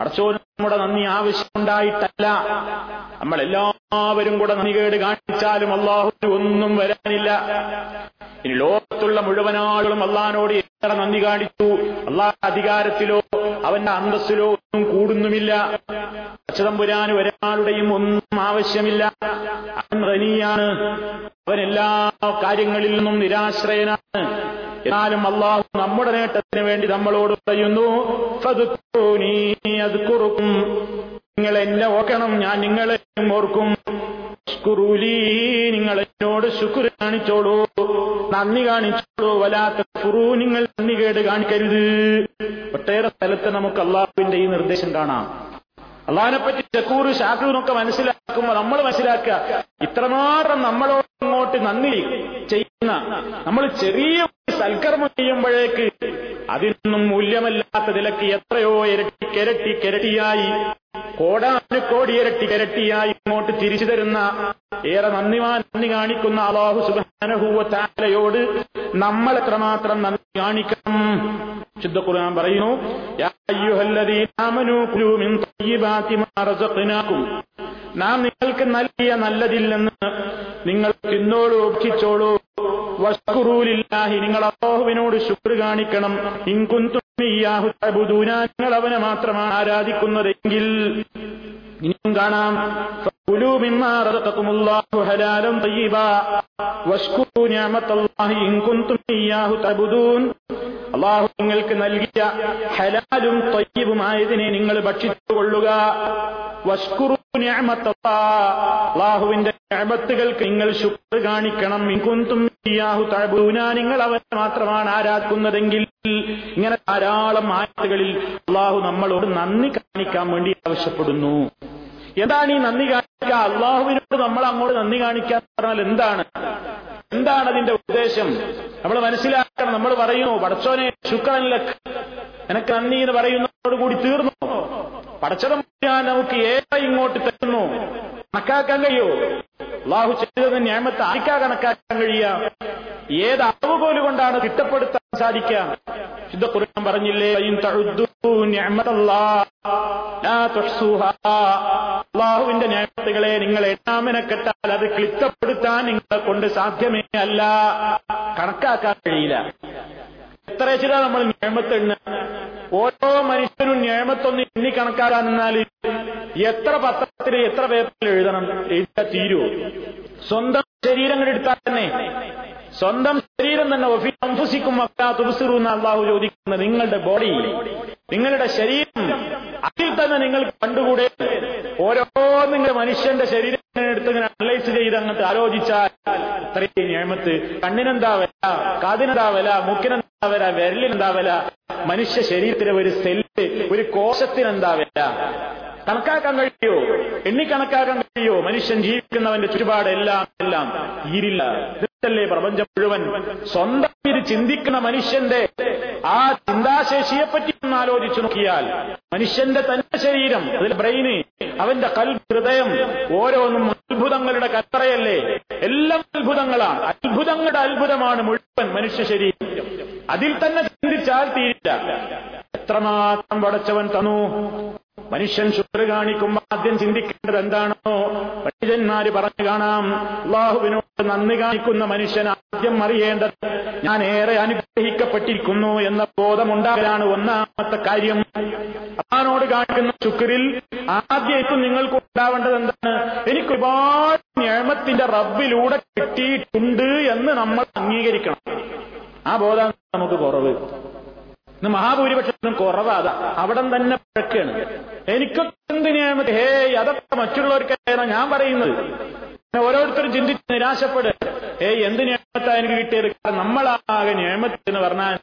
പടച്ചോന് നമ്മുടെ നന്ദി ആവശ്യമുണ്ടായിട്ടല്ല. നമ്മൾ എല്ലാവരും കൂടെ നന്ദി കേട് കാണിച്ചാലും അള്ളാഹു ഒന്നും വരാനില്ല. ഇനി ലോകത്തുള്ള മുഴുവൻ ആളുകളും അള്ളഹാനോട് എത്ര നന്ദി കാണിച്ചു? അള്ളാഹ് അധികാരത്തിലോ അവന്റെ അന്തസ്സിലോ ഒന്നും കൂടുന്നുമില്ല. അച്ഛതമ്പുരാന് ഒരാളുടെയും ഒന്നും ആവശ്യമില്ല. അവൻ റനിയാണ് അവൻ എല്ലാ കാര്യങ്ങളിൽ നിന്നും നിരാശ്രയനാണ്. എന്നാലും അള്ളാഹു നമ്മുടെ നേട്ടത്തിന് വേണ്ടി നമ്മളോട് പറയുന്നു നിങ്ങൾ എന്നെ ഓർക്കണം ഞാൻ നിങ്ങളെ ഓർക്കും. നിങ്ങൾ എന്നോട് ശുക്ർ കാണിച്ചോളൂ നന്ദി കാണിച്ചോളൂ വലാത്ത കുറു നിങ്ങൾ നന്ദി കേട് കാണിക്കരുത്. ഒട്ടേറെ സ്ഥലത്ത് നമുക്ക് അള്ളാഹുവിന്റെ ഈ നിർദ്ദേശം കാണാം. അള്ളാഹിനെ പറ്റി ഷക്കൂർ ഷാക്കൂറിനൊക്കെ മനസ്സിലാക്കുമ്പോൾ നമ്മൾ മനസ്സിലാക്കുക ഇത്രമാത്രം നമ്മളോട് അങ്ങോട്ട് നന്ദി ചെയ്യുന്ന നമ്മൾ ചെറിയ സൽക്കർമ്മം ചെയ്യുമ്പോഴേക്ക് അതിനൊന്നും മൂല്യമല്ലാത്ത നിലയ്ക്ക് എത്രയോ ഇരട്ടി കിരട്ടി കിരട്ടിയായി കോടാനു കോടി ഇരട്ടി കിരട്ടിയായി ഇങ്ങോട്ട് തിരിച്ചു തരുന്ന ഏറെ നന്ദിമാൻ നന്ദി കാണിക്കുന്ന അള്ളാഹു സുബാനഹൂവത്താലയോട് നമ്മൾ എത്രമാത്രം നന്ദി കാണിക്കണം. ശുദ്ധ ഖുർആൻ പറയുന്നു നാം നിങ്ങൾക്ക് നൽകിയ നല്ലതിൽ നിന്ന് നിങ്ങൾ തിന്നോളൂ ഭക്ഷിച്ചോളൂ വസ്കുറൂലില്ലാഹി നിങ്ങൾ അള്ളാഹുവിനോട് ശുക്ർ കാണിക്കണം. ഇൻകുന്തും നിങ്ങൾ അവനെ മാത്രമാണ് ആരാധിക്കുന്നതെങ്കിൽ ഇനിയും കാണാം. അള്ളാഹു നിങ്ങൾക്ക് നൽകിയ ഹലാലും തയ്യബുമായതിനെ നിങ്ങൾ ഭക്ഷിച്ചുകൊള്ളുക. അള്ളാഹുവിന്റെ അബത്തുകൾക്ക് നിങ്ങൾ ശുക്ർ കാണിക്കണം. ഇൻകുന്തും നിങ്ങൾ അവരെ മാത്രമാണ് ആരാധിക്കുന്നതെങ്കിൽ ഇങ്ങനെ ധാരാളം ആയത്തുകളിൽ അള്ളാഹു നമ്മളോട് നന്ദി കാണിക്കാൻ വേണ്ടി ആവശ്യപ്പെടുന്നു. എന്താണ് ഈ നന്ദി കാണിക്കുക? അള്ളാഹുവിനോട് നമ്മൾ അങ്ങോട്ട് നന്ദി കാണിക്കുക എന്ന് പറഞ്ഞാൽ എന്താണ്? എന്താണ് അതിന്റെ ഉദ്ദേശം? നമ്മൾ മനസ്സിലാക്കണം. നമ്മൾ പറയുന്നു പടച്ചോനെ ശുക്രനിലക്ക് എനക്ക് നന്ദി എന്ന് പറയുന്നതോട് കൂടി തീർന്നു. പടച്ചതം നമുക്ക് ഏറെ ഇങ്ങോട്ട് തരുന്നു. കണക്കാക്കാൻ കഴിയോ? അള്ളാഹു ചെയ്തത് ഞാമത്ത് ആർക്കാ കണക്കാക്കാൻ കഴിയുക? ഏത് അളവുകോൽ കൊണ്ടാണ് തിട്ടപ്പെടുത്താൻ സാധിക്കുക? ശുദ്ധ കുറിക്കാൻ പറഞ്ഞില്ലേ അള്ളാഹുവിന്റെ ഞാമത്തുകളെ നിങ്ങൾ എണ്ണാമനക്കെട്ടാൽ അത് ക്ലിത്തപ്പെടുത്താൻ നിങ്ങളെ കൊണ്ട് സാധ്യമേ അല്ല. കണക്കാക്കാൻ കഴിയില്ല. എത്ര ചില നമ്മൾ എണ്ണ ഓരോ മനുഷ്യനും ഞാമത്തൊന്ന് എണ്ണി കണക്കാക്കാൻ എന്നാൽ എത്ര പത്രത്തിൽ എത്ര പേപ്പറിൽ എഴുതണം എഴുതാ തീരുവോ സ്വന്തം ശരീരങ്ങൾ എടുത്താൽ തന്നെ സ്വന്തം ശരീരം തന്നെ തുബസിറു എന്ന് അള്ളാഹു ചോദിക്കുന്നത് നിങ്ങളുടെ ബോഡി നിങ്ങളുടെ ശരീരം അതിൽ തന്നെ നിങ്ങൾ കണ്ടുകൂടെ? ഓരോ നിങ്ങൾ മനുഷ്യന്റെ ശരീരം എടുത്ത് ഇങ്ങനെ അനലൈസ് ചെയ്ത് അങ്ങോട്ട് ആലോചിച്ചാൽ അത്രയും ഞാമത്ത്. കണ്ണിനെന്താ വില? കാതിനെന്താ വില? മൂക്കിനെന്താ വില? വിരലിനെന്താ വില? മനുഷ്യ ശരീരത്തിലെ ഒരു സെല്ല് ഒരു കോശത്തിനെന്താ വില? കണക്കാക്കാൻ കഴിയോ? എണ്ണിക്കണക്കാക്കാൻ കഴിയോ? മനുഷ്യൻ ജീവിക്കുന്നവന്റെ ചുറ്റുപാട് എല്ലാം എല്ലാം തീരില്ല ഇതല്ലേ പ്രപഞ്ചം മുഴുവൻ? സ്വന്തം ഇത് ചിന്തിക്കുന്ന മനുഷ്യന്റെ ആ ചിന്താശേഷിയെ പറ്റി ഒന്ന് ആലോചിച്ചു നോക്കിയാൽ മനുഷ്യന്റെ തന്നെ ശരീരം അതിൽ ബ്രെയിന് അവന്റെ കൽ ഹൃദയം ഓരോന്നും അത്ഭുതങ്ങളുടെ കത്തറയല്ലേ എല്ലാം അത്ഭുതങ്ങളാണ്. അത്ഭുതങ്ങളുടെ അത്ഭുതമാണ് മുഴുവൻ മനുഷ്യ ശരീരം. അതിൽ തന്നെ ചിന്തിച്ചാൽ തീരില്ല. എത്രമാത്രം വടച്ചവൻ തന്നു? മനുഷ്യൻ ശുക്ര കാണിക്കുമ്പോൾ ആദ്യം ചിന്തിക്കേണ്ടത് എന്താണോ? പണ്ഡിതന്മാര് പറഞ്ഞു കാണാം. അള്ളാഹുവിനോട് നന്ദി കാണിക്കുന്ന മനുഷ്യൻ ആദ്യം അറിയേണ്ടത് ഞാൻ ഏറെ അനുഗ്രഹിക്കപ്പെട്ടിരിക്കുന്നു എന്ന ബോധമുണ്ടാകലാണ് ഒന്നാമത്തെ കാര്യം. അള്ളഹാനോട് കാണിക്കുന്ന ശുക്രിൽ ആദ്യമായിട്ടും നിങ്ങൾക്ക് ഉണ്ടാവേണ്ടത് എന്താണ്? എനിക്ക് ഒരുപാട് നിയമത്തിന്റെ റബ്ബിലൂടെ കിട്ടിയിട്ടുണ്ട് എന്ന് നമ്മൾ അംഗീകരിക്കണം. ആ ബോധം നമുക്ക് കുറവ്. ഇന്ന് മഹാഭൂരിപക്ഷം കുറവാത അവിടം തന്നെ പഴക്കാണ് എനിക്കൊക്കെ എന്ത് ഹേ അതൊക്കെ മറ്റുള്ളവർക്കാണ് ഞാൻ പറയുന്നത്? ഓരോരുത്തരും ചിന്തിച്ച് നിരാശപ്പെടുക ഏയ് എന്ത് നിയമത്താ എനിക്ക് കിട്ടിയത്? നമ്മളാകെ നിയമത്ത് എന്ന് പറഞ്ഞാൽ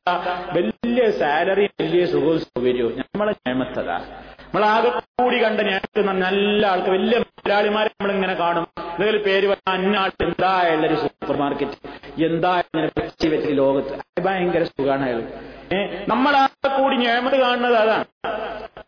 വലിയ സാലറി വലിയ സുഖവും സൗകര്യവും. നമ്മളെ നിയമത്തതാ നമ്മളാകെ കൂടി കണ്ട ഞാൻ നല്ല ആൾക്ക് വലിയ മുതലാളിമാരെ നമ്മളിങ്ങനെ കാണും. എന്തെങ്കിലും പേര് പറഞ്ഞാൽ അന്നാൾ എന്തായാലും ഉള്ളൊരു സൂപ്പർ മാർക്കറ്റ്. എന്താ ഇങ്ങനെ വെച്ച് ലോകത്ത്. ഭയങ്കര സുഖമാണ് അയാൾ നമ്മളാകെ കൂടി ഞാൻ കാണുന്നത് അതാണ്.